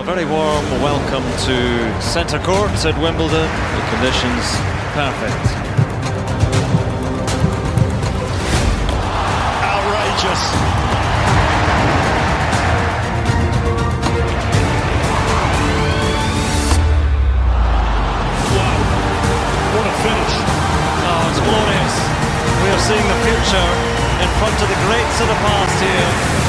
A very warm welcome to centre court at Wimbledon. The conditions perfect. Outrageous. Wow. What a finish. Oh, it's glorious. We are seeing the future in front of the greats of the past here.